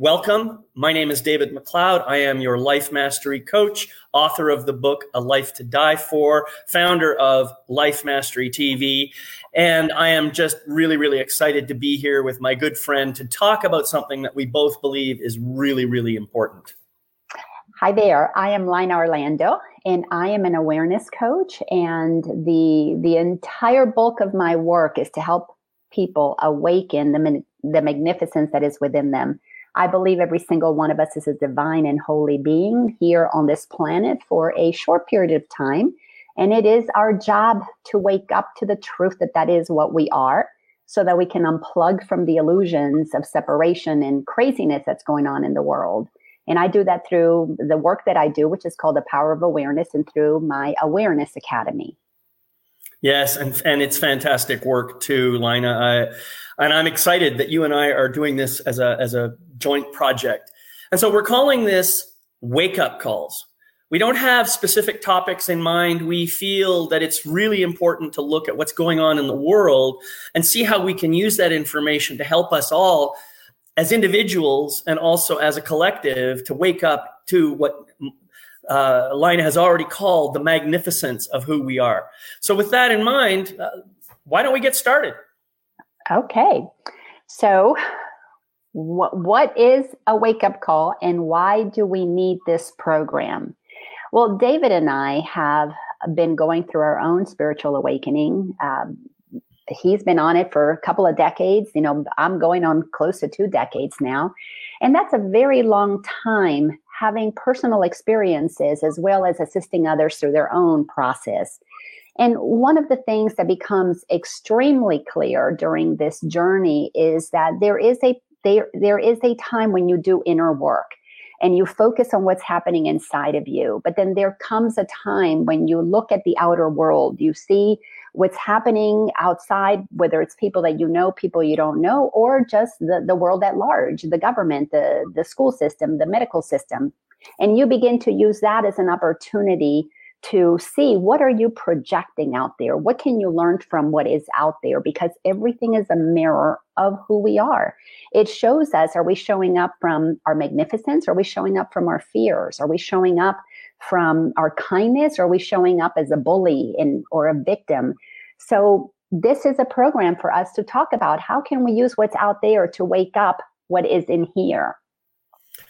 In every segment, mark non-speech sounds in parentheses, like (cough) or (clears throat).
Welcome. My name is David McLeod. I am your life mastery coach, author of the book A Life to Die For, founder of Life Mastery TV. And I am just really, really excited to be here with my good friend to talk about something that we both believe is really, really important. Hi there. I am Lina Orlando and I am an awareness coach and the the entire bulk of my work is to help people awaken the the magnificence that is within them I believe every single one of us is a divine and holy being here on this planet for a short period of time. And it is our job to wake up to the truth that that is what we are so that we can unplug from the illusions of separation and craziness that's going on in the world. And I do that through the work that I do, which is called the Power of Awareness, and through my Awareness Academy. Yes, and and it's fantastic work too, Lina. I, and I'm excited that you and I are doing this as a as a joint project. And so we're calling this wake up calls. We don't have specific topics in mind. We feel that it's really important to look at what's going on in the world and see how we can use that information to help us all as individuals and also as a collective to wake up to what uh, Lina has already called the magnificence of who we are. So, with that in mind, uh, why don't we get started? Okay. So, what, what is a wake up call and why do we need this program? Well, David and I have been going through our own spiritual awakening. Um, he's been on it for a couple of decades. You know, I'm going on close to two decades now. And that's a very long time having personal experiences as well as assisting others through their own process. And one of the things that becomes extremely clear during this journey is that there is a there, there is a time when you do inner work and you focus on what's happening inside of you. But then there comes a time when you look at the outer world, you see what's happening outside, whether it's people that you know, people you don't know, or just the, the world at large, the government, the, the school system, the medical system. And you begin to use that as an opportunity to see what are you projecting out there? What can you learn from what is out there? Because everything is a mirror of who we are. It shows us are we showing up from our magnificence? Are we showing up from our fears? Are we showing up from our kindness or are we showing up as a bully and or a victim so this is a program for us to talk about how can we use what's out there to wake up what is in here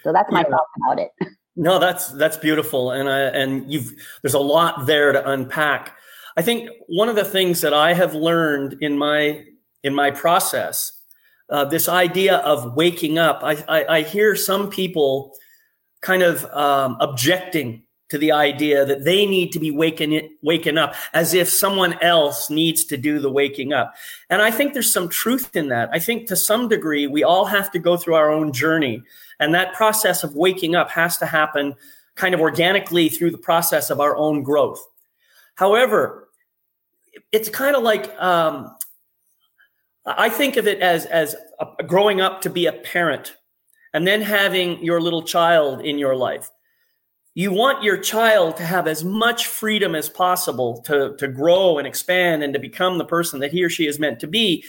so that's my yeah. thought about it (laughs) No, that's that's beautiful, and I, and you've there's a lot there to unpack. I think one of the things that I have learned in my in my process, uh, this idea of waking up. I, I, I hear some people kind of um, objecting to the idea that they need to be waking waking up as if someone else needs to do the waking up. And I think there's some truth in that. I think to some degree we all have to go through our own journey and that process of waking up has to happen kind of organically through the process of our own growth. However, it's kind of like um, I think of it as as a, growing up to be a parent and then having your little child in your life. You want your child to have as much freedom as possible to, to grow and expand and to become the person that he or she is meant to be.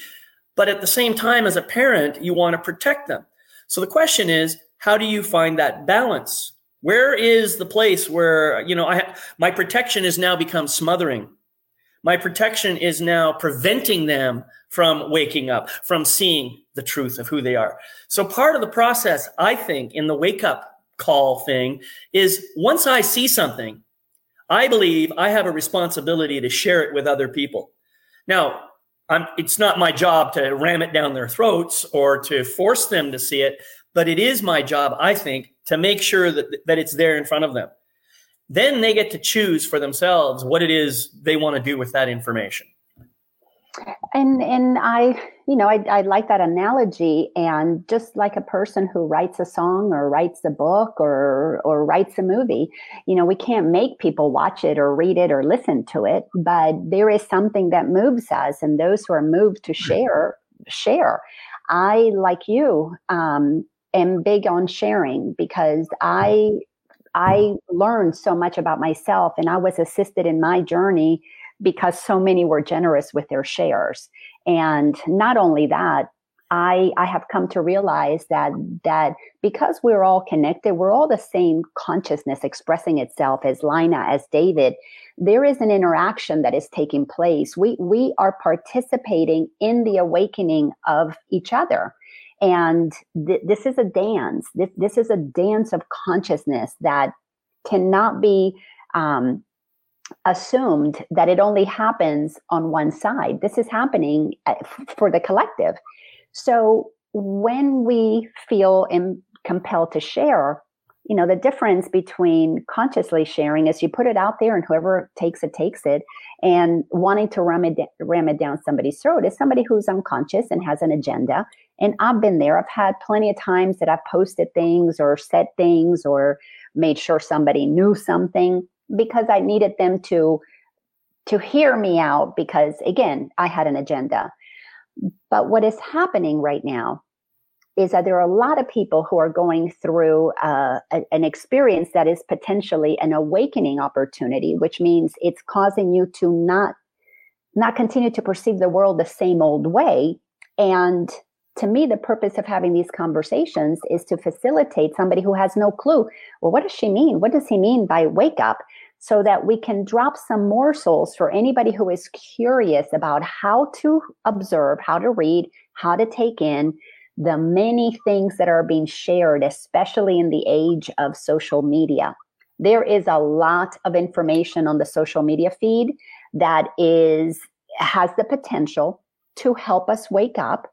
But at the same time, as a parent, you want to protect them. So the question is, how do you find that balance? Where is the place where, you know, I, my protection has now become smothering. My protection is now preventing them from waking up, from seeing the truth of who they are. So part of the process, I think, in the wake up call thing is once I see something, I believe I have a responsibility to share it with other people. Now, I'm, it's not my job to ram it down their throats or to force them to see it, but it is my job, I think, to make sure that, that it's there in front of them. Then they get to choose for themselves what it is they want to do with that information. And and I, you know, I, I like that analogy. And just like a person who writes a song or writes a book or or writes a movie, you know, we can't make people watch it or read it or listen to it, but there is something that moves us, and those who are moved to share share. I, like you, um, am big on sharing because I I learned so much about myself, and I was assisted in my journey because so many were generous with their shares. And not only that, I, I have come to realize that that because we're all connected, we're all the same consciousness expressing itself as Lina, as David. There is an interaction that is taking place. We we are participating in the awakening of each other. And th- this is a dance. This, this is a dance of consciousness that cannot be um, assumed that it only happens on one side. This is happening uh, for the collective. So when we feel Im- compelled to share, you know, the difference between consciously sharing is you put it out there and whoever takes it takes it, and wanting to ram it, ram it down somebody's throat is somebody who's unconscious and has an agenda. And I've been there. I've had plenty of times that I've posted things or said things or made sure somebody knew something because I needed them to to hear me out because again, I had an agenda. But what is happening right now is that there are a lot of people who are going through uh, a, an experience that is potentially an awakening opportunity, which means it's causing you to not not continue to perceive the world the same old way. And to me, the purpose of having these conversations is to facilitate somebody who has no clue. Well, what does she mean? What does he mean by wake up? So that we can drop some morsels for anybody who is curious about how to observe, how to read, how to take in the many things that are being shared, especially in the age of social media. There is a lot of information on the social media feed that is has the potential to help us wake up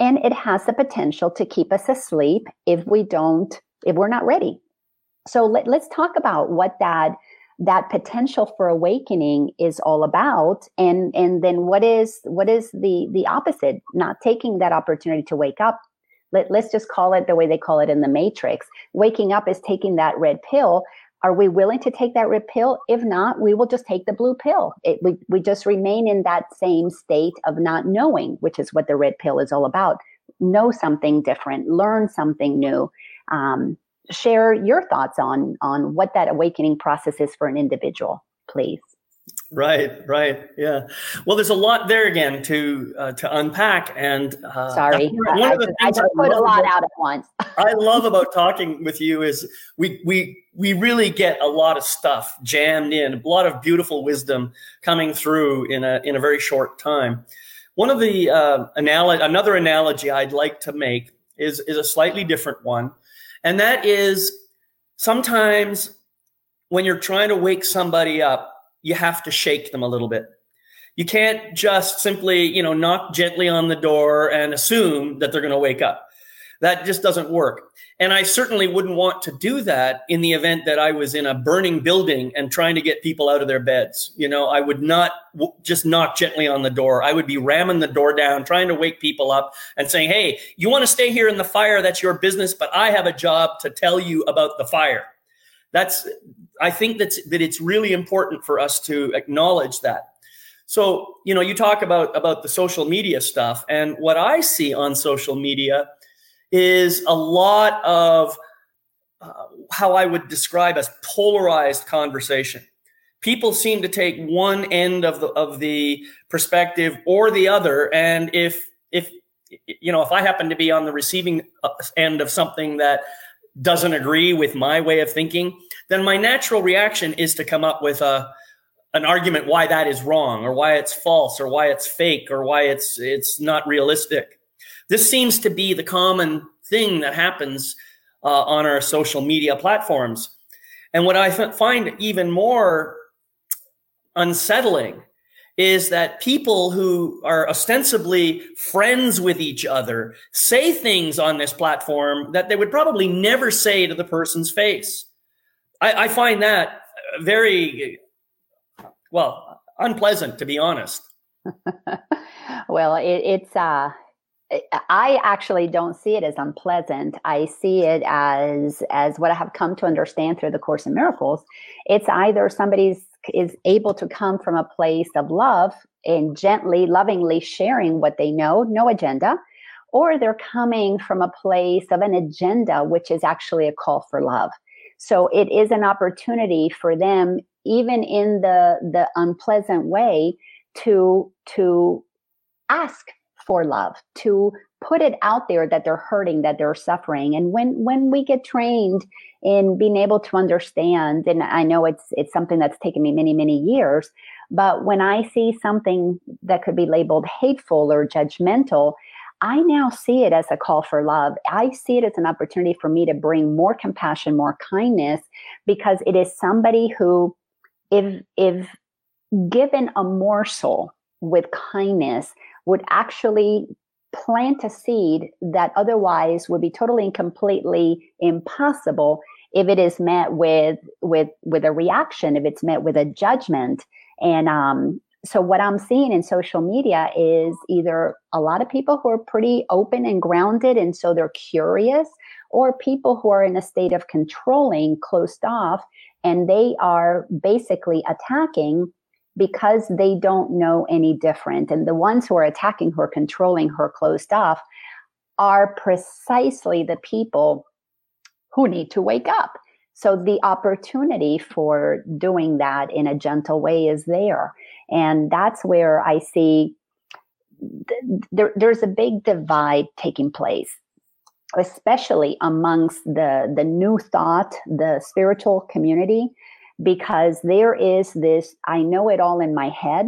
and it has the potential to keep us asleep if we don't if we're not ready. So let, let's talk about what that that potential for awakening is all about. And and then what is what is the the opposite? Not taking that opportunity to wake up. Let, let's just call it the way they call it in the matrix. Waking up is taking that red pill. Are we willing to take that red pill? If not we will just take the blue pill. It, we, we just remain in that same state of not knowing which is what the red pill is all about. Know something different. Learn something new. Um, share your thoughts on on what that awakening process is for an individual, please. Right, right, yeah. Well, there's a lot there again to uh, to unpack, and uh, sorry, one I, of the I, just, I just put a lot about, out at once. (laughs) I love about talking with you is we we we really get a lot of stuff jammed in, a lot of beautiful wisdom coming through in a in a very short time. One of the uh, analogy, another analogy I'd like to make is is a slightly different one. And that is sometimes when you're trying to wake somebody up, you have to shake them a little bit. You can't just simply, you know, knock gently on the door and assume that they're going to wake up. That just doesn't work. And I certainly wouldn't want to do that in the event that I was in a burning building and trying to get people out of their beds. You know, I would not w- just knock gently on the door. I would be ramming the door down, trying to wake people up and saying, Hey, you want to stay here in the fire? That's your business, but I have a job to tell you about the fire. That's, I think that's, that it's really important for us to acknowledge that. So, you know, you talk about, about the social media stuff and what I see on social media is a lot of uh, how I would describe as polarized conversation. People seem to take one end of the of the perspective or the other, and if if you know if I happen to be on the receiving uh, end of something that doesn't agree with my way of thinking, then my natural reaction is to come up with a an argument why that is wrong or why it's false or why it's fake or why it's it's not realistic. This seems to be the common thing that happens uh, on our social media platforms. And what I find even more unsettling is that people who are ostensibly friends with each other say things on this platform that they would probably never say to the person's face. I, I find that very, well, unpleasant, to be honest. (laughs) well, it, it's uh, I actually don't see it as unpleasant. I see it as as what I have come to understand through the Course in Miracles. It's either somebody's is able to come from a place of love and gently, lovingly sharing what they know, no agenda, or they're coming from a place of an agenda, which is actually a call for love. So it is an opportunity for them, even in the the unpleasant way, to to ask for love, to put it out there that they're hurting, that they're suffering. And when when we get trained in being able to understand, and I know it's it's something that's taken me many, many years, but when I see something that could be labeled hateful or judgmental, I now see it as a call for love. I see it as an opportunity for me to bring more compassion, more kindness, because it is somebody who, if if given a morsel with kindness, would actually plant a seed that otherwise would be totally and completely impossible if it is met with with with a reaction if it's met with a judgment. And um so what i'm seeing in social media is either a lot of people who are pretty open and grounded and so they're curious or people who are in a state of controlling closed off and they are basically attacking because they don't know any different. And the ones who are attacking, are controlling, are closed off, are precisely the people who need to wake up. So the opportunity for doing that in a gentle way is there. And that's where I see th- there, there's a big divide taking place especially amongst the the new thought the spiritual community because there is this I know it all in my head.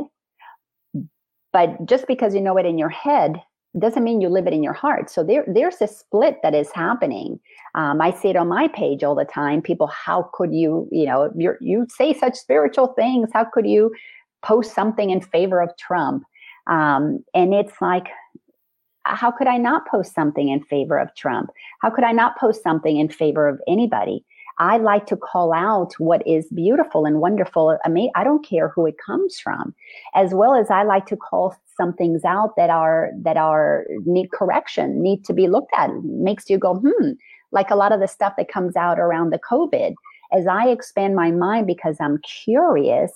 But just because you know it in your head doesn't mean you live it in your heart. So there, there's a split that is happening. Um, I see it on my page all the time. People, how could you, you know, you you say such spiritual things? How could you post something in favor of Trump? Um, and it's like, how could I not post something in favor of Trump? How could I not post something in favor of anybody? I like to call out what is beautiful and wonderful. I mean, I don't care who it comes from, as well as I like to call some things out that are that are need correction, need to be looked at. makes you go, hmm. Like a lot of the stuff that comes out around the COVID. As I expand my mind because I'm curious,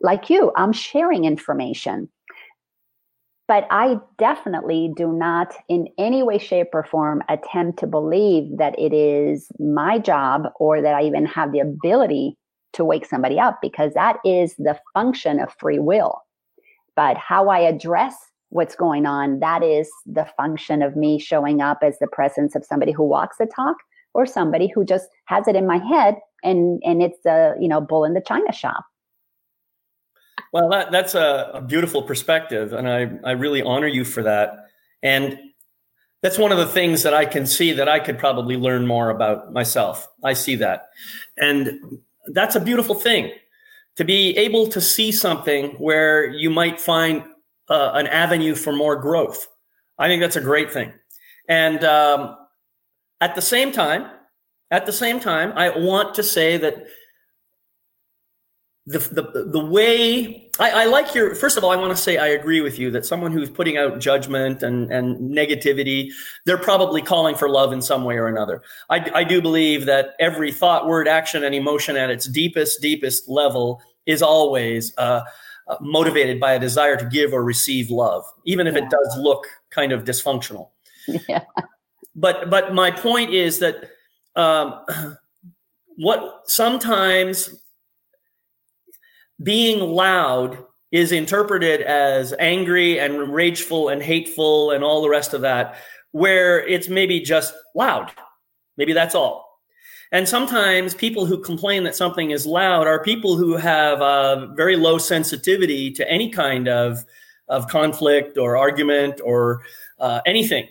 like you, I'm sharing information but I definitely do not in any way, shape, or form attempt to believe that it is my job or that I even have the ability to wake somebody up because that is the function of free will. But how I address what's going on, that is the function of me showing up as the presence of somebody who walks the talk or somebody who just has it in my head and and it's a you know bull in the china shop well, that, that's a, a, beautiful perspective, and I, I really honor you for that. And that's one of the things that I can see that I could probably learn more about myself. I see that. And that's a beautiful thing to be able to see something where you might find uh, an avenue for more growth. I think that's a great thing. And um, at the same time, at the same time, I want to say that the, the, the way I, I, like your first of all i want to say i agree with you that someone who's putting out judgment and, and negativity they're probably calling for love in some way or another I, I do believe that every thought word action and emotion at its deepest deepest level is always uh, uh, motivated by a desire to give or receive love even if yeah. it does look kind of dysfunctional (laughs) yeah. but but my point is that um, (clears throat) what sometimes being loud is interpreted as angry and rageful and hateful and all the rest of that, where it's maybe just loud. Maybe that's all. And sometimes people who complain that something is loud are people who have a very low sensitivity to any kind of, of conflict or argument or uh, anything.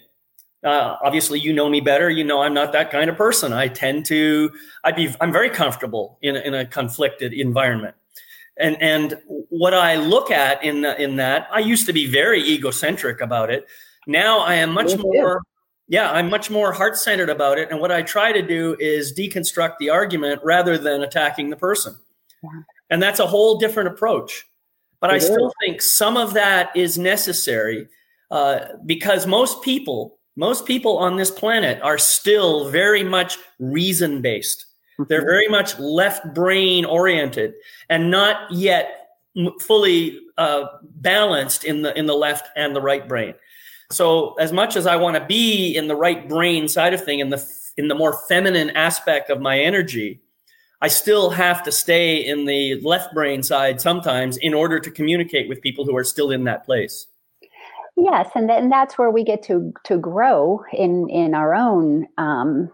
Uh, obviously, you know me better. You know I'm not that kind of person. I tend to, I'd be, I'm very comfortable in in a conflicted environment and and what I look at in the, in that, I used to be very egocentric about it. Now I am much more, yeah, I'm much more heart centered about it. And what I try to do is deconstruct the argument rather than attacking the person. Yeah. And that's a whole different approach. But it I still think some of that is necessary uh, because most people, most people on this planet are still very much reason based. They're mm-hmm. very much left brain oriented and not yet fully uh, balanced in the in the left and the right brain. So as much as I want to be in the right brain side of thing, in the in the more feminine aspect of my energy, I still have to stay in the left brain side sometimes in order to communicate with people who are still in that place. Yes, and then that's where we get to to grow in in our own um,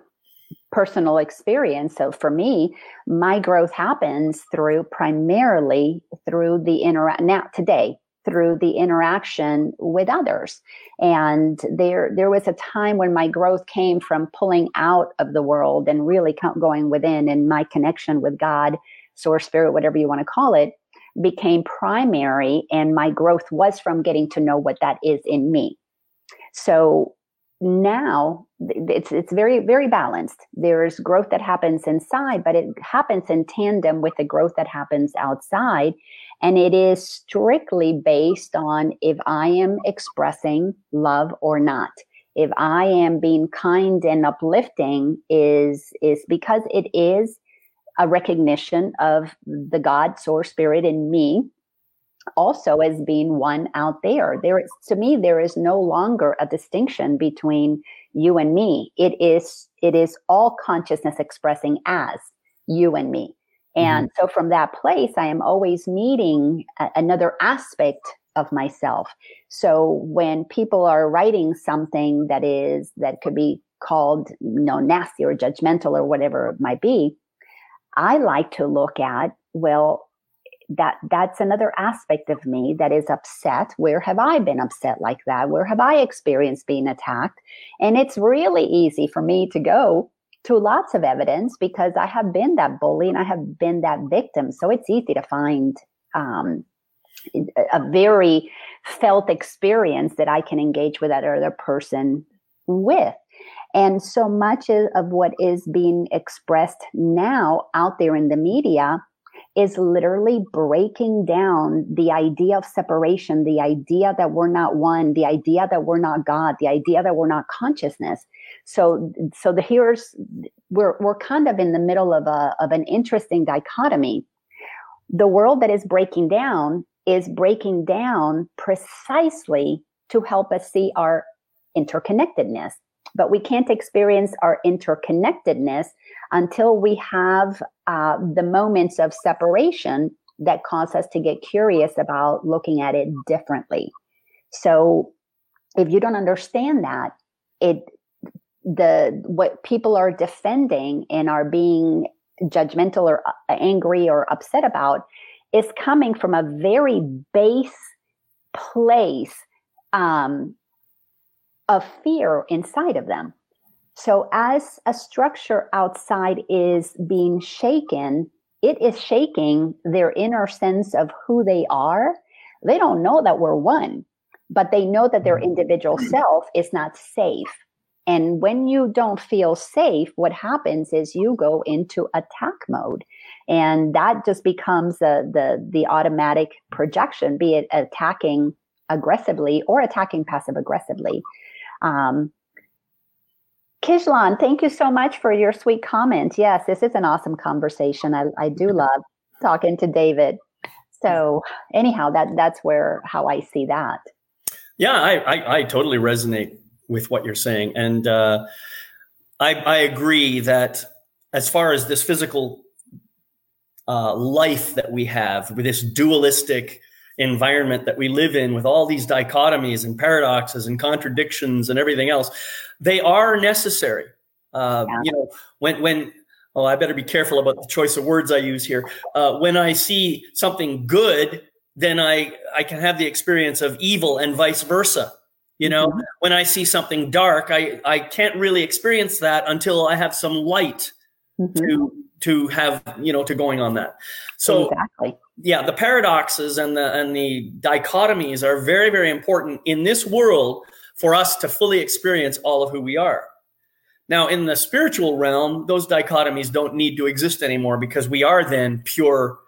personal experience. So for me, my growth happens through primarily through the interact now today through the interaction with others. And there there was a time when my growth came from pulling out of the world and really going within and my connection with God, source spirit, whatever you want to call it, became primary and my growth was from getting to know what that is in me. So now it's it's very very balanced. There's growth that happens inside but it happens in tandem with the growth that happens outside. And it is strictly based on if i am expressing love or not. If i am being kind and uplifting is is because it is a recognition of the god source spirit in me also as being one out there. There is, to me, there is no longer a distinction between you and me. It is, it is all consciousness expressing as you and me. And mm-hmm. so from that place, I am always meeting a, another aspect of myself. So when people are writing something that is, that could be called, you know, nasty or judgmental or whatever it might be, I like to look at, well, that that's another aspect of me that is upset. Where have i been upset like that? Where have i experienced being attacked? And it's really easy for me to go to lots of evidence because i have been that bully and i have been that victim. So it's easy to find um, a very felt experience that i can engage with that other person with. And so much of what is being expressed now out there in the media is literally breaking down the idea of separation, the idea that we're not one, the idea that we're not God, the idea that we're not consciousness. So, so the here's we're we're kind of in the middle of a of an interesting dichotomy. The world that is breaking down is breaking down precisely to help us see our interconnectedness. But we can't experience our interconnectedness until we have uh, the moments of separation that cause us to get curious about looking at it differently. So if you don't understand that, it the what people are defending and are being judgmental or uh, angry or upset about is coming from a very base place um, of fear inside of them. So, as a structure outside is being shaken, it is shaking their inner sense of who they are. They don't know that we're one, but they know that their individual self is not safe. And when you don't feel safe, what happens is you go into attack mode. And that just becomes the, the, the automatic projection, be it attacking aggressively or attacking passive aggressively. Um, Kishlan, thank you so much for your sweet comment. Yes, this is an awesome conversation. I, I do love talking to David. So anyhow, that that's where how I see that. Yeah, I, I, I totally resonate with what you're saying, and uh, I, I agree that as far as this physical uh, life that we have with this dualistic environment that we live in with all these dichotomies and paradoxes and contradictions and everything else they are necessary uh, you know when when oh i better be careful about the choice of words i use here uh, when i see something good then i i can have the experience of evil and vice versa you know mm-hmm. when i see something dark i i can't really experience that until i have some light mm-hmm. to to have you know to going on that so exactly yeah, the paradoxes and the and the dichotomies are very very important in this world for us to fully experience all of who we are. Now, in the spiritual realm, those dichotomies don't need to exist anymore because we are then pure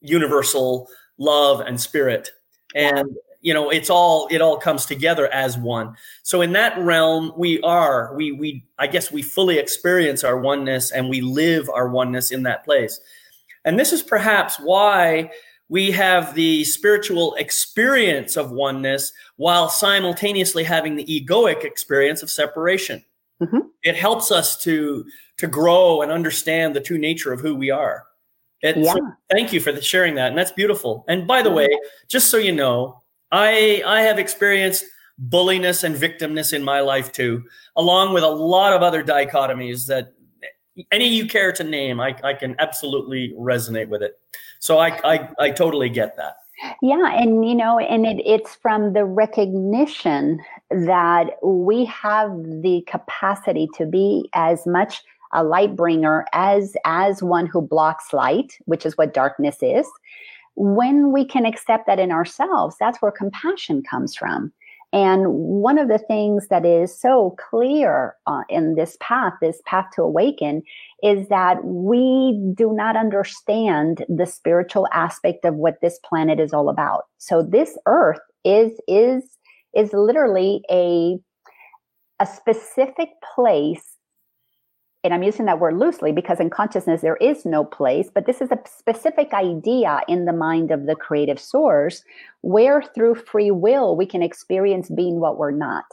universal love and spirit. And you know, it's all it all comes together as one. So in that realm, we are we we I guess we fully experience our oneness and we live our oneness in that place. And this is perhaps why we have the spiritual experience of oneness while simultaneously having the egoic experience of separation. Mm-hmm. It helps us to to grow and understand the true nature of who we are. yeah. So thank you for the, sharing that, and that's beautiful. And by the way, just so you know, I I have experienced bulliness and victimness in my life too, along with a lot of other dichotomies that any you care to name, I, I can absolutely resonate with it. So I, I, I totally get that. Yeah, and you know, and it, it's from the recognition that we have the capacity to be as much a light bringer as as one who blocks light, which is what darkness is. When we can accept that in ourselves, that's where compassion comes from. And one of the things that is so clear uh, in this path, this path to awaken, is that we do not understand the spiritual aspect of what this planet is all about. So this earth is is is literally a a specific place and I'm using that word loosely because in consciousness there is no place, but this is a specific idea in the mind of the creative source where through free will we can experience being what we're not,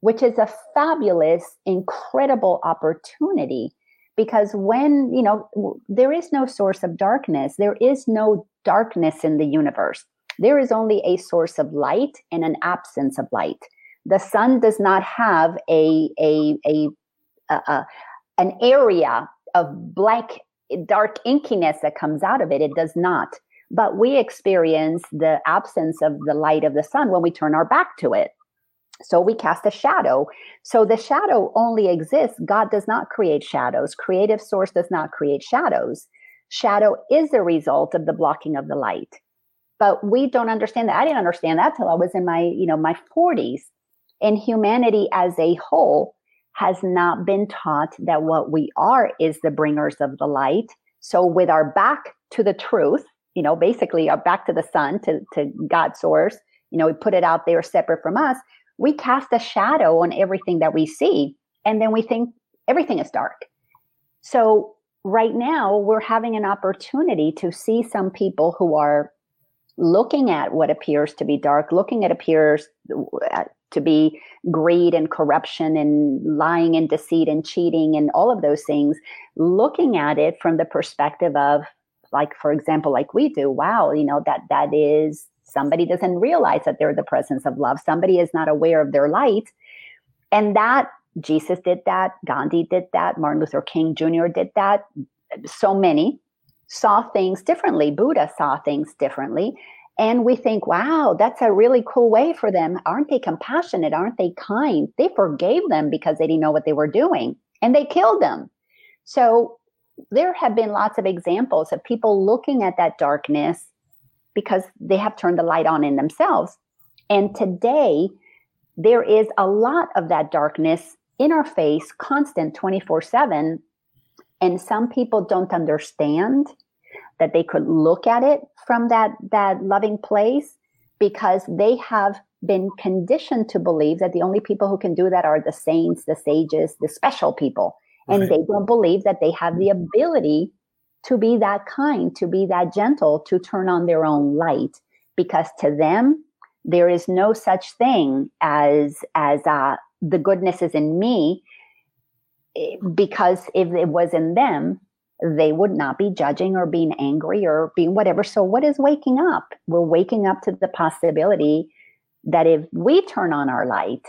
which is a fabulous, incredible opportunity. Because when, you know, there is no source of darkness, there is no darkness in the universe. There is only a source of light and an absence of light. The sun does not have a, a, a, a, an area of black, dark inkiness that comes out of it. It does not. But we experience the absence of the light of the sun when we turn our back to it. So we cast a shadow. So the shadow only exists. God does not create shadows. Creative source does not create shadows. Shadow is the result of the blocking of the light. But we don't understand that. I didn't understand that till I was in my, you know, my 40s. And humanity as a whole has not been taught that what we are is the bringers of the light. So with our back to the truth, you know, basically our back to the sun, to, to God's source, you know, we put it out there separate from us, we cast a shadow on everything that we see. And then we think everything is dark. So right now we're having an opportunity to see some people who are looking at what appears to be dark, looking at appears to be greed and corruption and lying and deceit and cheating and all of those things, looking at it from the perspective of, like, for example, like we do, wow, you know, that that is somebody doesn't realize that they're the presence of love. Somebody is not aware of their light. And that Jesus did that, Gandhi did that, Martin Luther King Jr. did that. So many saw things differently. Buddha saw things differently. And we think, wow, that's a really cool way for them. Aren't they compassionate? Aren't they kind? They forgave them because they didn't know what they were doing and they killed them. So there have been lots of examples of people looking at that darkness because they have turned the light on in themselves. And today, there is a lot of that darkness in our face, constant 24 7. And some people don't understand that they could look at it from that that loving place because they have been conditioned to believe that the only people who can do that are the saints, the sages, the special people. And right. they don't believe that they have the ability to be that kind, to be that gentle, to turn on their own light. Because to them, there is no such thing as as uh, the goodness is in me. Eh, because if it was in them, they would not be judging or being angry or being whatever. So, what is waking up? We're waking up to the possibility that if we turn on our light,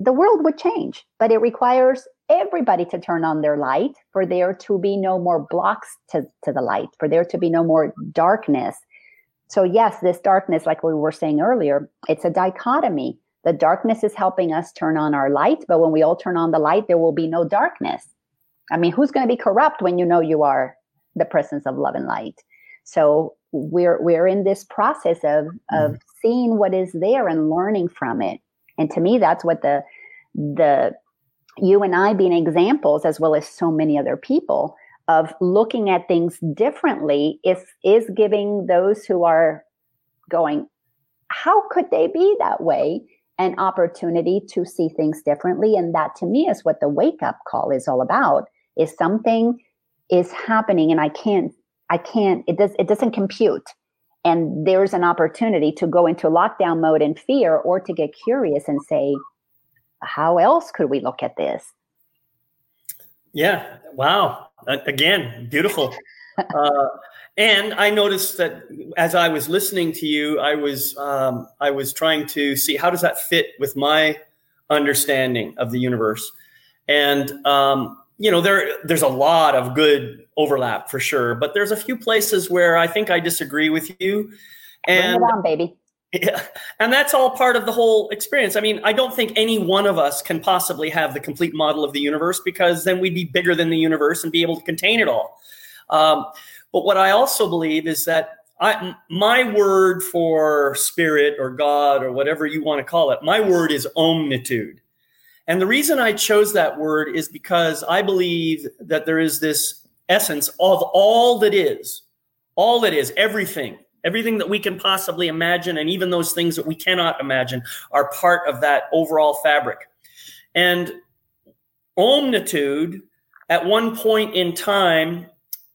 the world would change. But it requires everybody to turn on their light for there to be no more blocks to, to the light, for there to be no more darkness. So, yes, this darkness, like we were saying earlier, it's a dichotomy. The darkness is helping us turn on our light, but when we all turn on the light, there will be no darkness. I mean, who's going to be corrupt when you know you are the presence of love and light? So we're we're in this process of of mm. seeing what is there and learning from it. And to me, that's what the the you and I being examples, as well as so many other people, of looking at things differently is is giving those who are going, how could they be that way? An opportunity to see things differently. And that to me is what the wake up call is all about is something is happening and I can't, I can't, it does, it doesn't compute. And there's an opportunity to go into lockdown mode and fear or to get curious and say, how else could we look at this? Yeah. Wow. Again, beautiful. (laughs) uh, and I noticed that as I was listening to you, I was um, I was trying to see how does that fit with my understanding of the universe, and um, you know there there's a lot of good overlap for sure, but there's a few places where I think I disagree with you. And Bring it on, baby. (laughs) Yeah, and that's all part of the whole experience. I mean, I don't think any one of us can possibly have the complete model of the universe because then we'd be bigger than the universe and be able to contain it all. Um, but what I also believe is that I, my word for spirit or God or whatever you want to call it, my word is omnitude. And the reason I chose that word is because I believe that there is this essence of all that is, all that is, everything, everything that we can possibly imagine, and even those things that we cannot imagine are part of that overall fabric. And omnitude, at one point in time,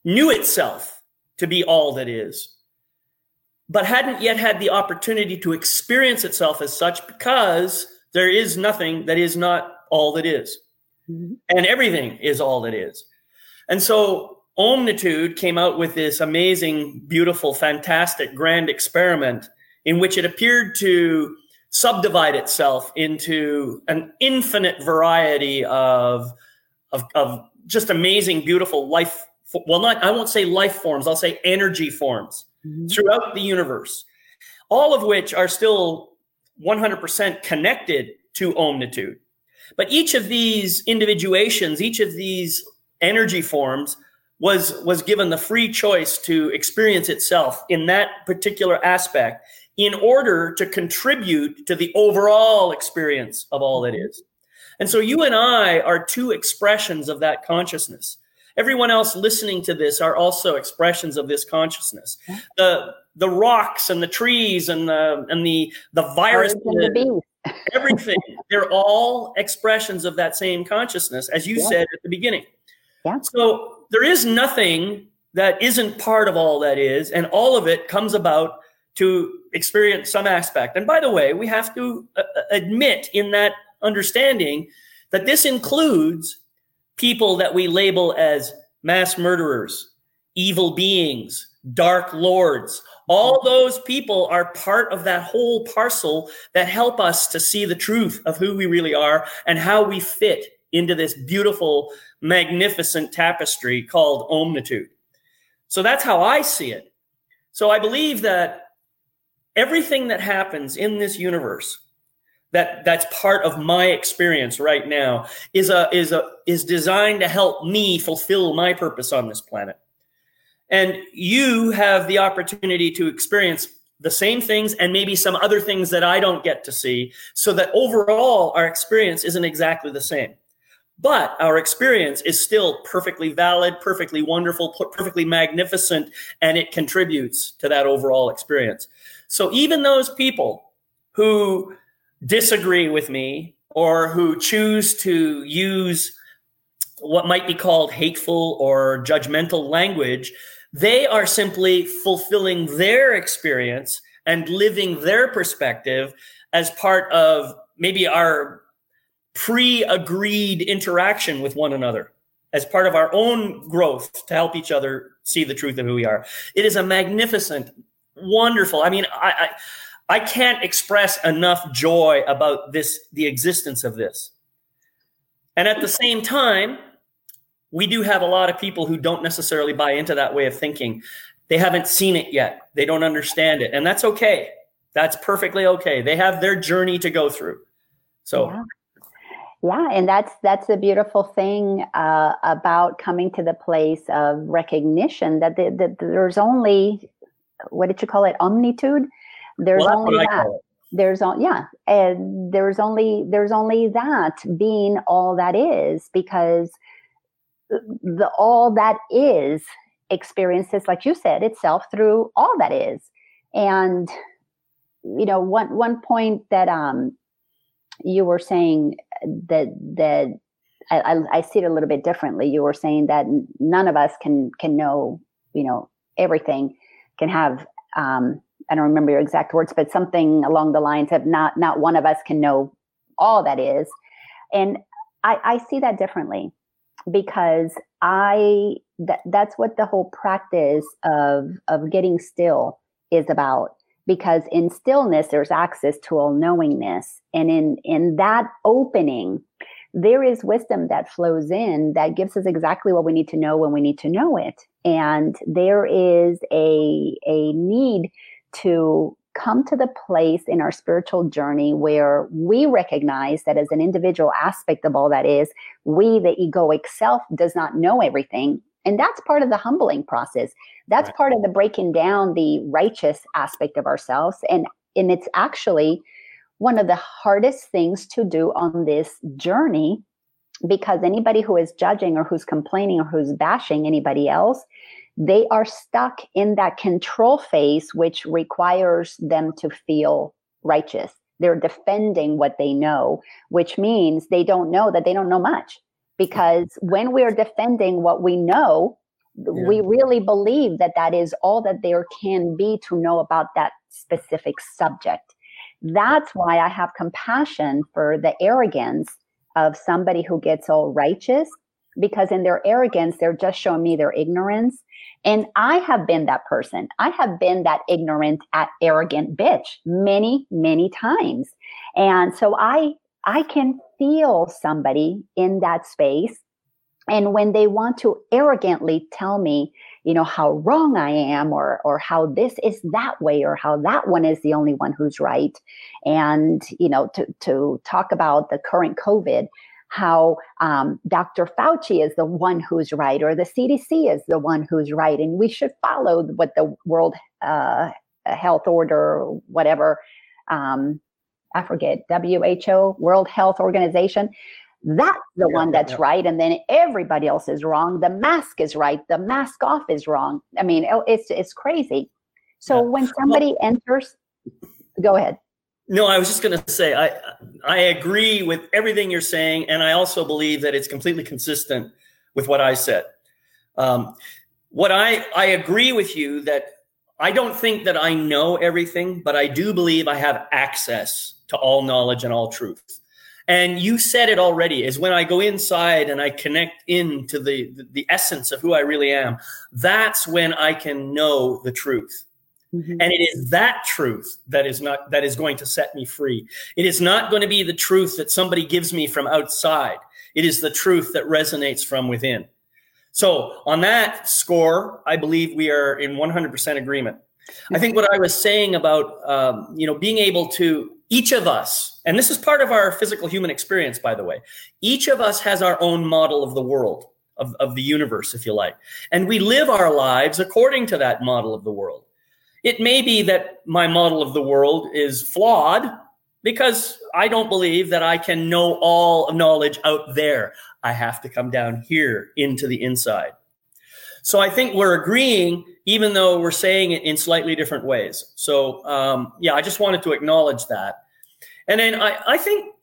knew itself to be all that is, but hadn't yet had the opportunity to experience itself as such because there is nothing that is not all that is. Mm-hmm. And everything is all that is. And so Omnitude came out with this amazing, beautiful, fantastic, grand experiment in which it appeared to subdivide itself into an infinite variety of, of, of just amazing, beautiful life. Well, not, I won't say life forms, I'll say energy forms mm-hmm. throughout the universe, all of which are still 100% connected to omnitude. But each of these individuations, each of these energy forms was, was given the free choice to experience itself in that particular aspect in order to contribute to the overall experience of all that is. And so you and I are two expressions of that consciousness. Everyone else listening to this are also expressions of this consciousness. The the rocks and the trees and the and the the virus (laughs) everything they're all expressions of that same consciousness as you yeah. said at the beginning yeah. so there is nothing that isn't part of all that is and all of it comes about to experience some aspect and by the way we have to uh, uh admit in that understanding that this includes people that we label as mass murderers evil beings dark lords all those people are part of that whole parcel that help us to see the truth of who we really are and how we fit into this beautiful, magnificent tapestry called omnitude. So that's how I see it. So I believe that everything that happens in this universe that that's part of my experience right now is a is a is designed to help me fulfill my purpose on this planet and you have the opportunity to experience the same things and maybe some other things that I don't get to see, so that overall our experience isn't exactly the same. But our experience is still perfectly valid, perfectly wonderful, perfectly magnificent, and it contributes to that overall experience. So even those people who disagree with me or who choose to use what might be called hateful or judgmental language they are simply fulfilling their experience and living their perspective as part of maybe our pre agreed interaction with one another, as part of our own growth to help each other see the truth of who we are. It is a magnificent, wonderful. I mean, I, I, I can't express enough joy about this, the existence of this. And at the same time, we do have a lot of people who don't necessarily buy into that way of thinking. They haven't seen it yet. They don't understand it. And that's okay. That's perfectly okay. They have their journey to go through. So yeah. Yeah, and that's that's the beautiful thing uh, about coming to the place of recognition that, the, that there's only what did you call it omnitude. There's well, only that. There's on yeah, and there's only there's only that being all that is because the all that is experiences like you said itself through all that is. And you know one one point that um you were saying that that I, I see it a little bit differently. You were saying that none of us can can know you know everything can have um i don't remember your exact words but something along the lines of not not one of us can know all that is. And i i see that differently because I that that's what the whole practice of of getting still is about. Because in stillness there's access to all knowingness. And in in that opening there is wisdom that flows in that gives us exactly what we need to know when we need to know it. And there is a a need to come to the place in our spiritual journey where we recognize that as an individual aspect of all that is, we, the egoic self, does not know everything. And that's part of the humbling process. That's right. part of the breaking down the righteous aspect of ourselves. And, and it's actually one of the hardest things to do on this journey because anybody who is judging or who's complaining or who's bashing anybody else they are stuck in that control phase, which requires them to feel righteous. They're defending what they know, which means they don't know that they don't know much. Because when we're defending what we know, yeah. we really believe that that is all that there can be to know about that specific subject. That's why I have compassion for the arrogance of somebody who gets all righteous, because in their arrogance, they're just showing me their ignorance and I have been that person. I have been that ignorant, arrogant bitch many, many times. And so I, I can feel somebody in that space. And when they want to arrogantly tell me, you know, how wrong I am or, or how this is that way or how that one is the only one who's right. And, you know, to, to talk about the current COVID, how um, Dr. Fauci is the one who's right or the CDC is the one who's right, and we should follow what the World uh, Health Order, whatever, um, I forget, WHO, World Health Organization. That's the yeah, one that's yeah. right, and then everybody else is wrong. The mask is right. The mask off is wrong. I mean, it's it's crazy. So yeah. when somebody well, enters, go ahead. No, I was just going to say I I agree with everything you're saying, and I also believe that it's completely consistent with what I said. Um, what I I agree with you that I don't think that I know everything, but I do believe I have access to all knowledge and all truth. And you said it already is when I go inside and I connect into the, the, the essence of who I really am, that's when I can know the truth. Mm-hmm. And it is that truth that is not that is going to set me free. It is not going to be the truth that somebody gives me from outside. It is the truth that resonates from within. So on that score, I believe we are in 100% agreement. I think what I was saying about um, you know being able to each of us, and this is part of our physical human experience, by the way. Each of us has our own model of the world, of, of the universe, if you like, and we live our lives according to that model of the world. It may be that my model of the world is flawed because I don't believe that I can know all knowledge out there. I have to come down here into the inside. So I think we're agreeing, even though we're saying it in slightly different ways. So um, yeah, I just wanted to acknowledge that. And then I, I think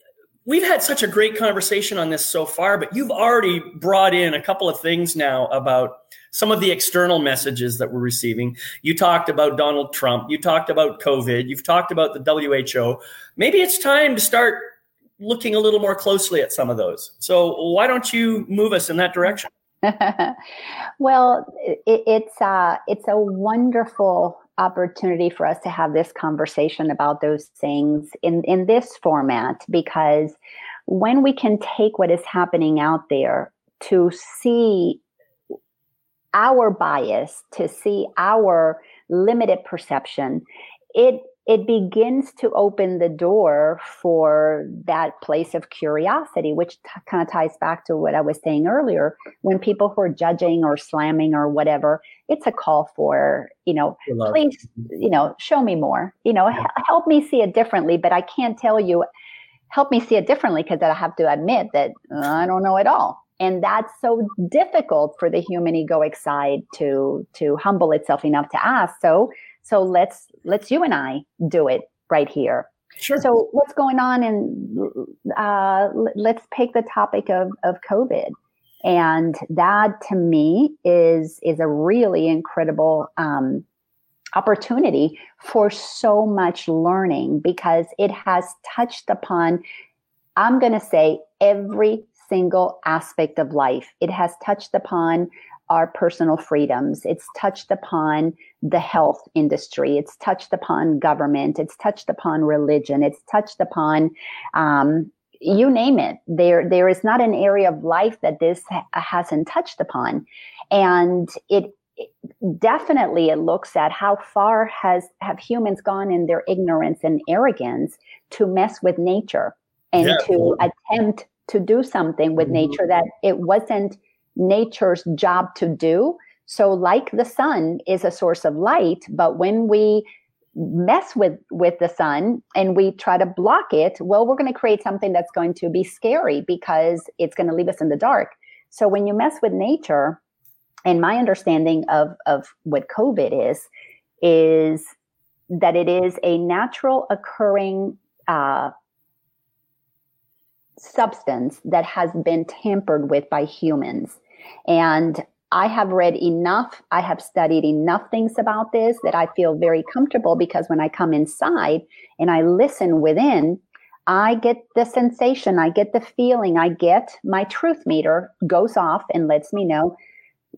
we've had such a great conversation on this so far, but you've already brought in a couple of things now about some of the external messages that we're receiving. You talked about Donald Trump. You talked about COVID. You've talked about the WHO. Maybe it's time to start looking a little more closely at some of those. So why don't you move us in that direction? (laughs) well, it, it's uh, it's a wonderful opportunity for us to have this conversation about those things in in this format because when we can take what is happening out there to see our bias, to see our limited perception, it it begins to open the door for that place of curiosity, which t- kind of ties back to what I was saying earlier. When people who are judging or slamming or whatever, it's a call for, you know, please, you know, show me more, you know, yeah. h- help me see it differently. But I can't tell you, help me see it differently because I have to admit that uh, I don't know at all and that's so difficult for the human egoic side to to humble itself enough to ask so so let's let's you and i do it right here. Sure. So what's going on and uh, let's pick the topic of of covid. And that to me is is a really incredible um, opportunity for so much learning because it has touched upon i'm going to say every single aspect of life. It has touched upon our personal freedoms. It's touched upon the health industry. It's touched upon government. It's touched upon religion. It's touched upon, um, you name it. There, there is not an area of life that this ha- hasn't touched upon, and it, it definitely it looks at how far has have humans gone in their ignorance and arrogance to mess with nature and yeah. to attempt to do something with mm-hmm. nature that it wasn't nature's job to do. So, like the sun is a source of light, but when we mess with with the sun and we try to block it, well, we're going to create something that's going to be scary because it's going to leave us in the dark. So, when you mess with nature, and my understanding of of what COVID is, is that it is a natural occurring uh, substance that has been tampered with by humans. And I have read enough, I have studied enough things about this that I feel very comfortable because when I come inside and I listen within, I get the sensation, I get the feeling, I get my truth meter goes off and lets me know,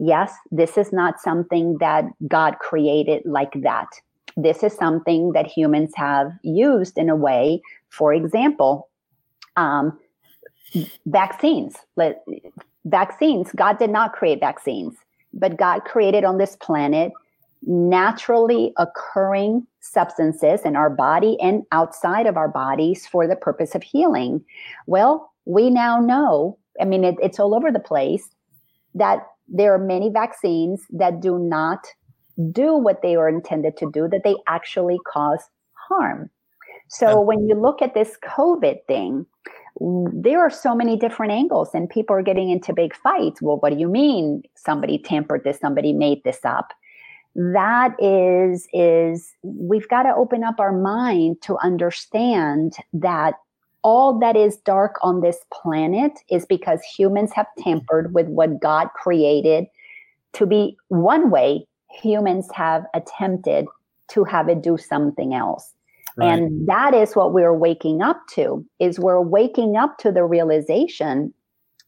yes, this is not something that God created like that. This is something that humans have used in a way. For example, um, vaccines. Let, vaccines, God did not create vaccines, but God created on this planet naturally occurring substances in our body and outside of our bodies for the purpose of healing. Well, we now know, I mean, it, it's all over the place, that there are many vaccines that do not do what they are intended to do, that they actually cause harm. So when you look at this COVID thing, there are so many different angles and people are getting into big fights. Well, what do you mean somebody tampered this, somebody made this up? That is is we've got to open up our mind to understand that all that is dark on this planet is because humans have tampered with what God created to be one way humans have attempted to have it do something else. Right. And that is what we're waking up to is we're waking up to the realization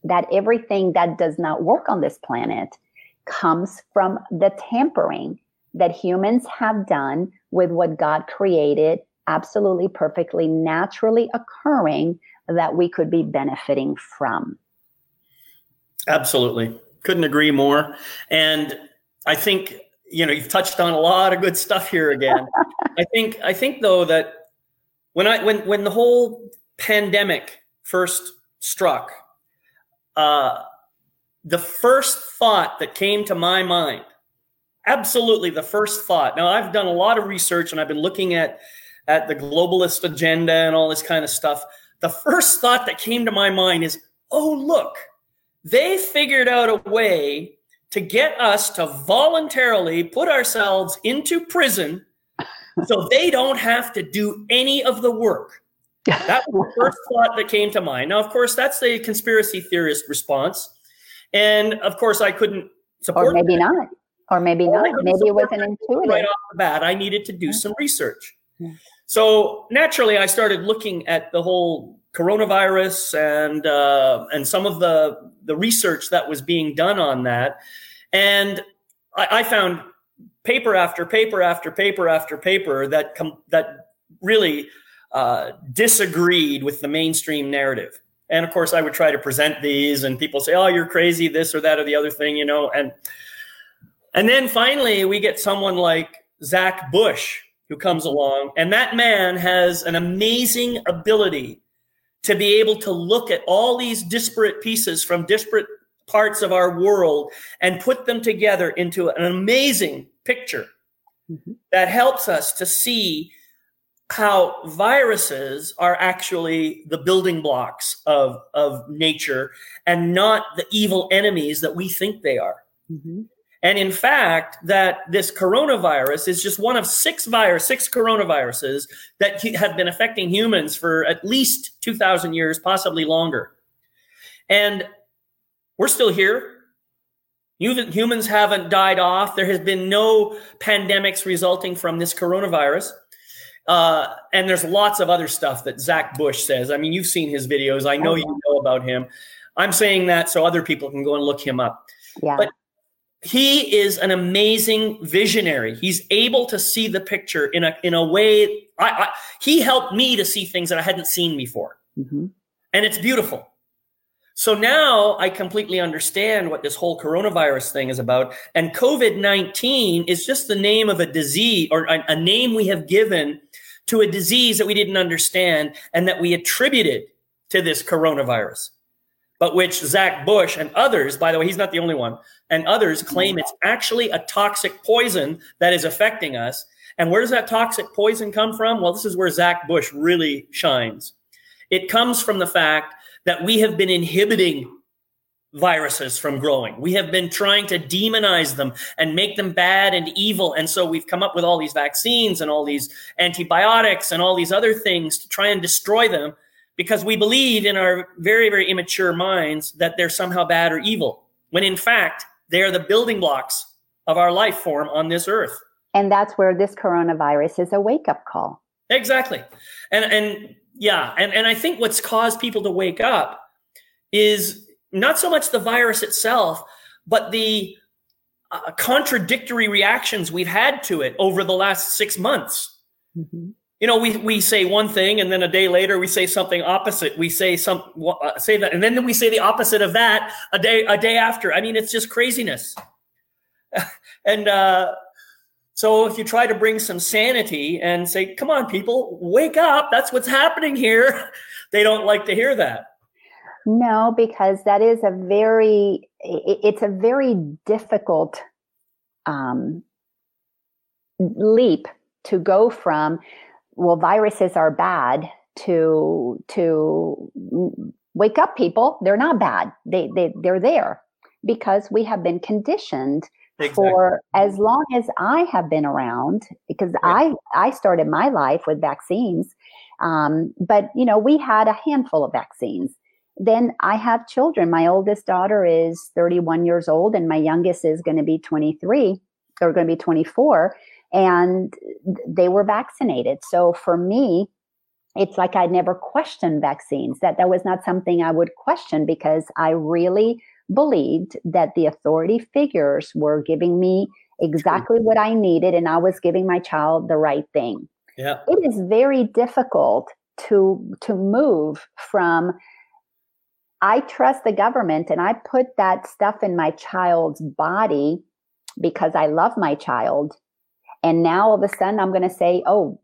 that everything that does not work on this planet comes from the tampering that humans have done with what God created absolutely perfectly naturally occurring that we could be benefiting from. Absolutely. Couldn't agree more. And I think you know you've touched on a lot of good stuff here again. (laughs) I think i think though that when i when when the whole pandemic first struck uh the first thought that came to my mind absolutely the first thought. Now i've done a lot of research and i've been looking at at the globalist agenda and all this kind of stuff. The first thought that came to my mind is oh look they figured out a way to get us to voluntarily put ourselves into prison so (laughs) they don't have to do any of the work. (laughs) That was the first thought that came to mind. Now, of course, that's the conspiracy theorist response. And of course, I couldn't support Or maybe that. not. Or maybe or not. Maybe it wasn't intuitive. Right off the bat, I needed to do some research. So naturally, I started looking at the whole coronavirus and uh, and some of the the research that was being done on that, and I, I found paper after paper after paper after paper that com- that really uh, disagreed with the mainstream narrative. And of course, I would try to present these, and people say, "Oh, you're crazy," this or that or the other thing, you know. And and then finally, we get someone like Zach Bush who comes along, and that man has an amazing ability to be able to look at all these disparate pieces from disparate parts of our world and put them together into an amazing picture mm-hmm. that helps us to see how viruses are actually the building blocks of, of nature and not the evil enemies that we think they are. Mm-hmm. And in fact, that this coronavirus is just one of six virus, six coronaviruses that have been affecting humans for at least 2000 years, possibly longer. And we're still here. Humans haven't died off. There has been no pandemics resulting from this coronavirus. Uh, and there's lots of other stuff that Zach Bush says. I mean, you've seen his videos. I know you know about him. I'm saying that so other people can go and look him up. Yeah. But he is an amazing visionary. He's able to see the picture in a in a way. I, I he helped me to see things that I hadn't seen before, mm-hmm. and it's beautiful. So now I completely understand what this whole coronavirus thing is about. And COVID 19 is just the name of a disease or a, a, name we have given to a disease that we didn't understand and that we attributed to this coronavirus. But which Zach Bush and others, by the way, he's not the only one, and others claim it's actually a toxic poison that is affecting us. And where does that toxic poison come from? Well, this is where Zach Bush really shines. It comes from the fact that we have been inhibiting viruses from growing. We have been trying to demonize them and make them bad and evil. And so we've come up with all these vaccines and all these antibiotics and all these other things to try and destroy them because we believe in our very, very immature minds that they're somehow bad or evil, when in fact, they are the building blocks of our life form on this earth. And that's where this coronavirus is a wake up call. Exactly. And, and yeah, and, and I think what's caused people to wake up is not so much the virus itself, but the uh, contradictory reactions we've had to it over the last six months. Mm-hmm. You know, we, we say one thing and then a day later we say something opposite. We say some uh, say that, and then we say the opposite of that a day a day after. I mean, it's just craziness. (laughs) and uh, so if you try to bring some sanity and say, come on, people, wake up, that's what's happening here, (laughs) they don't like to hear that. No, because that is a very, it's a very difficult um, leap to go from, well, viruses are bad to, to wake up people. They're not bad. They, they, they're there because we have been conditioned exactly. for as long as I have been around, because yeah. I I started my life with vaccines. Um, but you know, we had a handful of vaccines. Then I have children. My oldest daughter is 31 years old, and my youngest is going to be 23 They're going to be 24, and they were vaccinated. So for me, it's like I never questioned vaccines. That that was not something I would question because I really believed that the authority figures were giving me exactly what I needed and I was giving my child the right thing. Yeah. It is very difficult to to move from I trust the government and I put that stuff in my child's body because I love my child. And now all of a sudden I'm going to say, oh,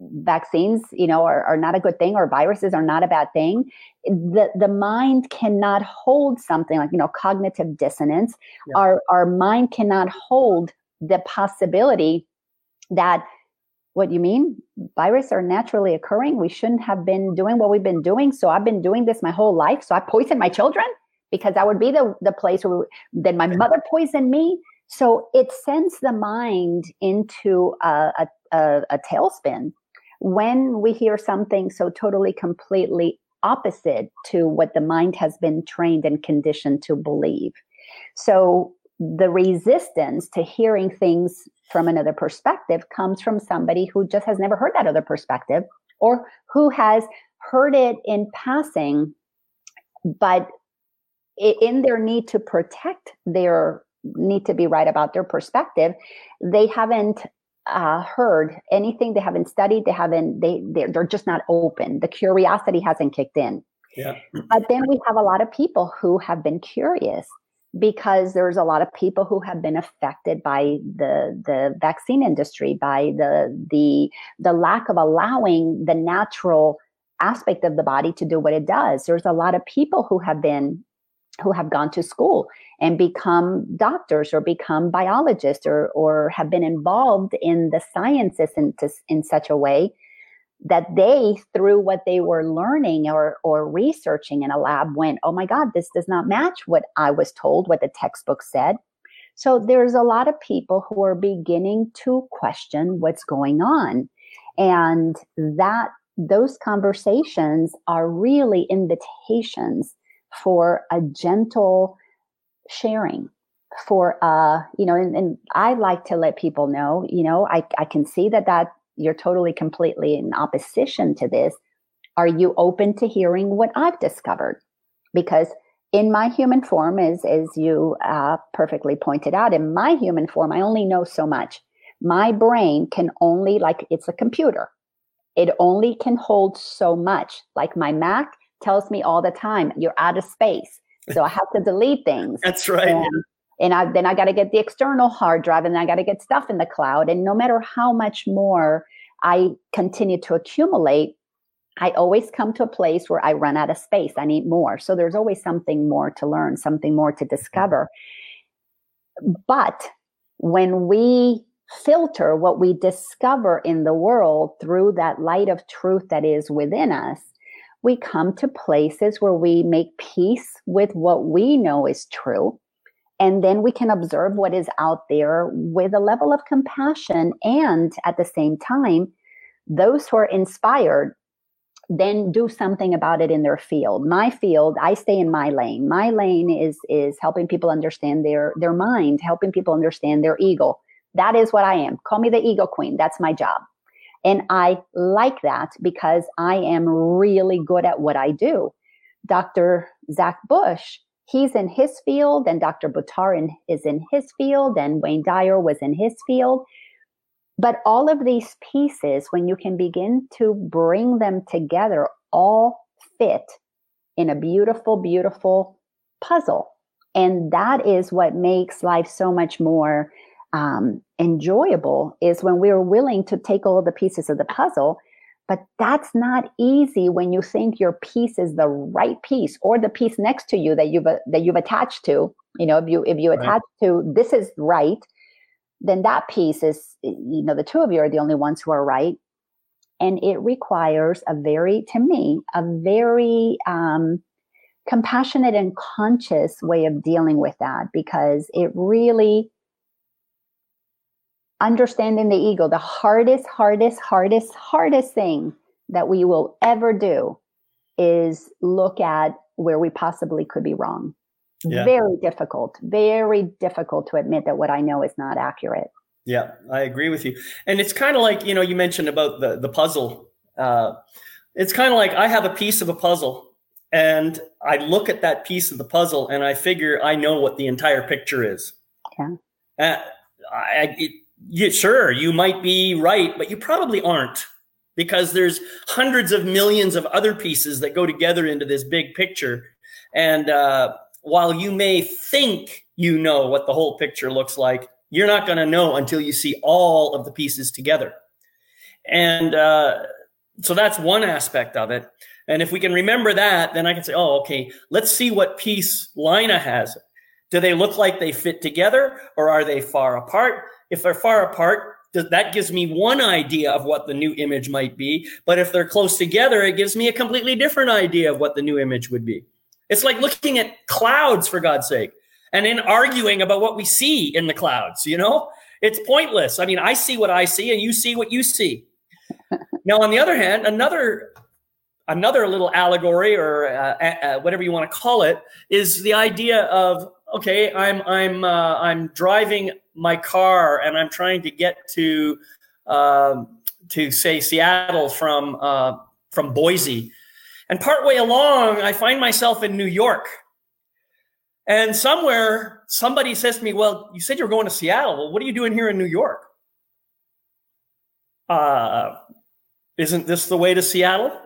vaccines, you know, are, are not a good thing or viruses are not a bad thing. The the mind cannot hold something like, you know, cognitive dissonance. Yeah. Our our mind cannot hold the possibility that what you mean viruses are naturally occurring we shouldn't have been doing what we've been doing so i've been doing this my whole life so i poisoned my children because that would be the, the place where then my mother poisoned me so it sends the mind into a, a, a, a tailspin when we hear something so totally, completely opposite to what the mind has been trained and conditioned to believe. So the resistance to hearing things from another perspective comes from somebody who just has never heard that other perspective or who has heard it in passing, but in their need to protect their need to be right about their perspective, they haven't uh, heard anything they haven't studied they haven't they they're, they're just not open. The curiosity hasn't kicked in. Yeah. But then we have a lot of people who have been curious because there's a lot of people who have been affected by the the vaccine industry by the the the lack of allowing the natural aspect of the body to do what it does. There's a lot of people who have been who have gone to school and become doctors or become biologists or, or have been involved in the sciences in, in such a way that they through what they were learning or, or researching in a lab went oh my god this does not match what i was told what the textbook said. So there's a lot of people who are beginning to question what's going on. And that those conversations are really invitations for a gentle sharing for uh you know and, and i like to let people know you know i i can see that that you're totally completely in opposition to this are you open to hearing what i've discovered because in my human form, as as you uh, perfectly pointed out, in my human form, I only know so much. My brain can only like it's a computer. It only can hold so much. Like my Mac tells me all the time, you're out of space. So I have to delete things. That's right. And, and I, then I got to get the external hard drive and then I got to get stuff in the cloud. And no matter how much more I continue to accumulate, I always come to a place where I run out of space. I need more. So there's always something more to learn, something more to discover. But when we filter what we discover in the world through that light of truth that is within us, we come to places where we make peace with what we know is true. And then we can observe what is out there with a level of compassion. And at the same time, those who are inspired then do something about it in their field my field i stay in my lane my lane is is helping people understand their their mind helping people understand their ego that is what i am call me the ego queen that's my job and i like that because i am really good at what i do dr zach bush he's in his field and dr buttar is in his field and wayne dyer was in his field but all of these pieces, when you can begin to bring them together, all fit in a beautiful, beautiful puzzle. And that is what makes life so much more um, enjoyable is when we're willing to take all the pieces of the puzzle. But that's not easy when you think your piece is the right piece or the piece next to you that you've that you've attached to. You know, if you if you attach to this is right, then that piece is, you know, the two of you are the only ones who are right. And it requires a very, to me, a very um, compassionate and conscious way of dealing with that because it really, understanding the ego, the hardest, hardest, hardest, hardest thing that we will ever do is look at where we possibly could be wrong. Yeah. Very difficult, very difficult to admit that what I know is not accurate. Yeah, I agree with you. And it's kind of like, you know, you mentioned about the, the puzzle. Uh, it's kind of like I have a piece of a puzzle and I look at that piece of the puzzle and I figure I know what the entire picture is. Yeah. Uh, I, it, you, sure, you might be right, but you probably aren't because there's hundreds of millions of other pieces that go together into this big picture. And, uh, while you may think you know what the whole picture looks like, you're not going to know until you see all of the pieces together. And uh, so that's one aspect of it. And if we can remember that, then I can say, oh, okay, let's see what piece Lina has. Do they look like they fit together or are they far apart? If they're far apart, that gives me one idea of what the new image might be. But if they're close together, it gives me a completely different idea of what the new image would be. It's like looking at clouds, for God's sake, and then arguing about what we see in the clouds, you know? It's pointless. I mean, I see what I see and you see what you see. (laughs) now, on the other hand, another another little allegory or uh, uh, whatever you want to call it is the idea of okay, I'm I'm uh, I'm driving my car and I'm trying to get to um, to say Seattle from uh, from Boise and partway along, I find myself in New York. And somewhere, somebody says to me, Well, you said you were going to Seattle. Well, what are you doing here in New York? Uh, isn't this the way to Seattle?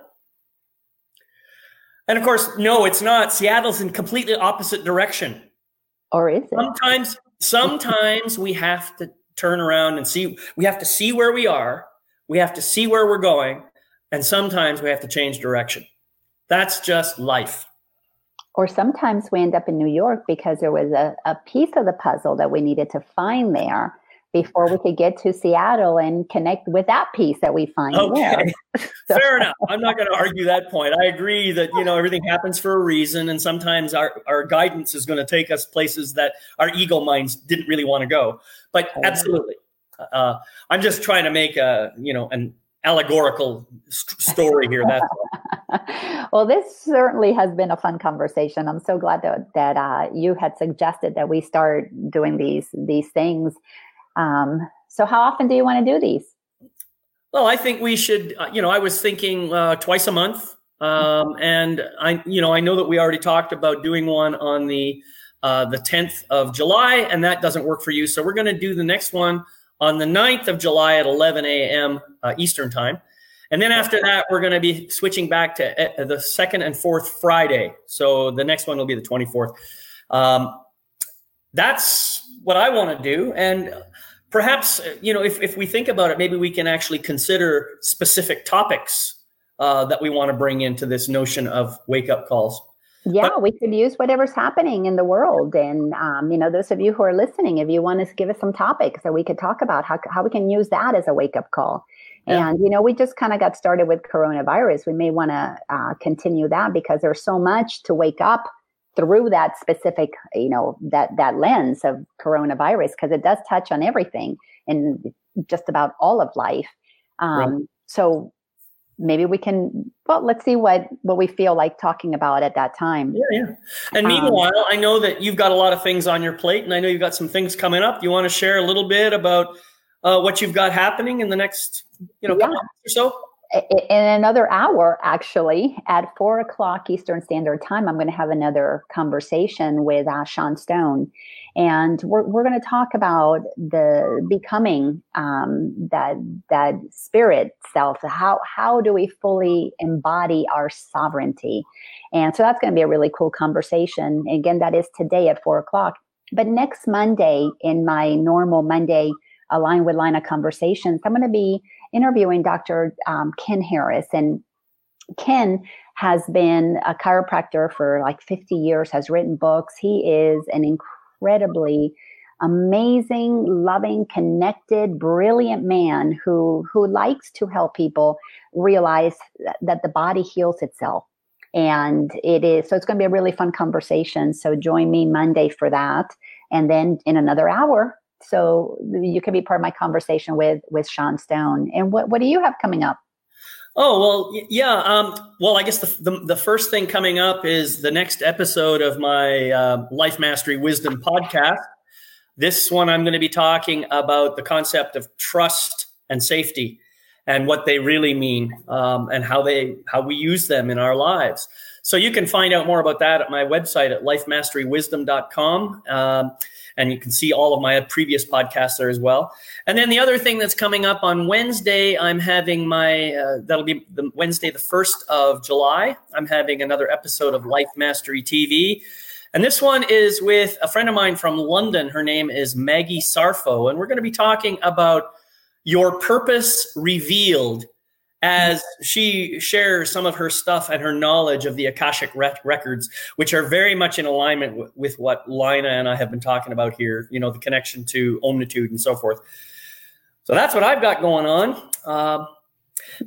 And of course, no, it's not. Seattle's in completely opposite direction. Or is it? Sometimes, sometimes we have to turn around and see, we have to see where we are. We have to see where we're going. And sometimes we have to change direction. That's just life. Or sometimes we end up in New York because there was a, a piece of the puzzle that we needed to find there before we could get to Seattle and connect with that piece that we find okay. (laughs) (laughs) so. Fair enough. I'm not going to argue that point. I agree that you know everything happens for a reason, and sometimes our, our guidance is going to take us places that our ego minds didn't really want to go. But absolutely, uh, I'm just trying to make a you know an allegorical st- story here. That's (laughs) well, this certainly has been a fun conversation. I'm so glad that that uh, you had suggested that we start doing these these things. Um, so, how often do you want to do these? Well, I think we should. Uh, you know, I was thinking uh, twice a month. Um, and I, you know, I know that we already talked about doing one on the uh, the 10th of July, and that doesn't work for you. So we're going to do the next one on the 9th of July at 11 a.m. Uh, Eastern time. And then after that, we're going to be switching back to uh, the second and fourth Friday. So the next one will be the 24th. Um, that's what I want to do. And perhaps, you know, if, if we think about it, maybe we can actually consider specific topics uh, that we want to bring into this notion of wake up calls. Yeah, but, we could use whatever's happening in the world. And, um, you know, those of you who are listening, if you want to give us some topics that we could talk about, how, how we can use that as a wake up call. Yeah. And, you know, we just kind of got started with coronavirus. We may want to uh, continue that because there's so much to wake up through that specific, you know, that, that lens of coronavirus because it does touch on everything and just about all of life. Um, right. So maybe we can well let's see what what we feel like talking about at that time yeah yeah and meanwhile um, i know that you've got a lot of things on your plate and i know you've got some things coming up you want to share a little bit about uh, what you've got happening in the next you know yeah. or so in another hour, actually, at four o'clock Eastern Standard Time, I'm going to have another conversation with uh, Sean Stone. And we're, we're going to talk about the becoming um, that, that spirit self. How, how do we fully embody our sovereignty? And so that's going to be a really cool conversation. Again, that is today at four o'clock. But next Monday, in my normal Monday Align with Lina conversations, I'm going to be interviewing Dr. Um, Ken Harris. And Ken has been a chiropractor for like 50 years, has written books. He is an incredibly amazing, loving, connected, brilliant man who who likes to help people realize that the body heals itself. And it is so it's going to be a really fun conversation. So join me Monday for that. And then in another hour, so you can be part of my conversation with with Sean Stone. And what what do you have coming up? Oh well, yeah. Um, well, I guess the, the, the first thing coming up is the next episode of my uh, Life Mastery Wisdom podcast. This one, I'm going to be talking about the concept of trust and safety, and what they really mean, um, and how they how we use them in our lives. So you can find out more about that at my website at lifemasterywisdom.com. and you can see all of my previous podcasts there as well. And then the other thing that's coming up on Wednesday, I'm having my uh, that'll be the Wednesday, the first of July. I'm having another episode of Life Mastery TV. And this one is with a friend of mine from London. Her name is Maggie Sarfo. And we're going to be talking about your purpose revealed as she shares some of her stuff and her knowledge of the Akashic records, which are very much in alignment with, with what Lina and I have been talking about here, you know, the connection to Omnitude and so forth. So that's what I've got going on. Uh,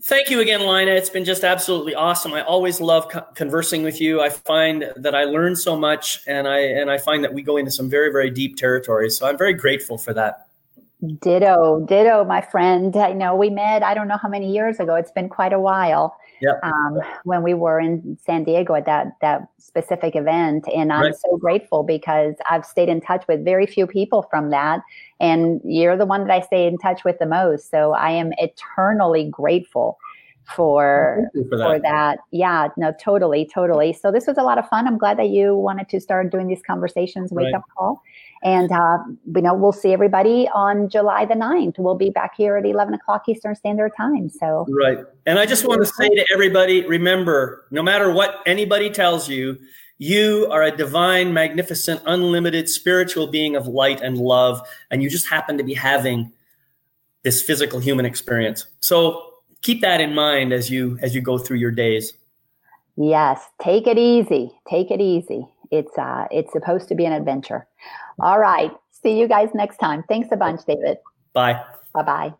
thank you again, Lina. It's been just absolutely awesome. I always love co- conversing with you. I find that I learn so much, and I and I find that we go into some very very deep territories. So I'm very grateful for that. Ditto, ditto, my friend. I know we met, I don't know how many years ago. It's been quite a while. Yep. Um, when we were in San Diego at that that specific event, and I'm right. so grateful because I've stayed in touch with very few people from that, and you're the one that I stay in touch with the most. So I am eternally grateful for for that. for that. Yeah, no, totally, totally. So this was a lot of fun. I'm glad that you wanted to start doing these conversations, wake right. up call. And, uh, you know, we'll see everybody on July the 9th. We'll be back here at 11 o'clock Eastern Standard Time. So, right. And I just want to say to everybody remember, no matter what anybody tells you, you are a divine, magnificent, unlimited spiritual being of light and love. And you just happen to be having this physical human experience. So keep that in mind as you as you go through your days. Yes, take it easy. Take it easy. It's uh it's supposed to be an adventure. All right. See you guys next time. Thanks a bunch, David. Bye. Bye bye.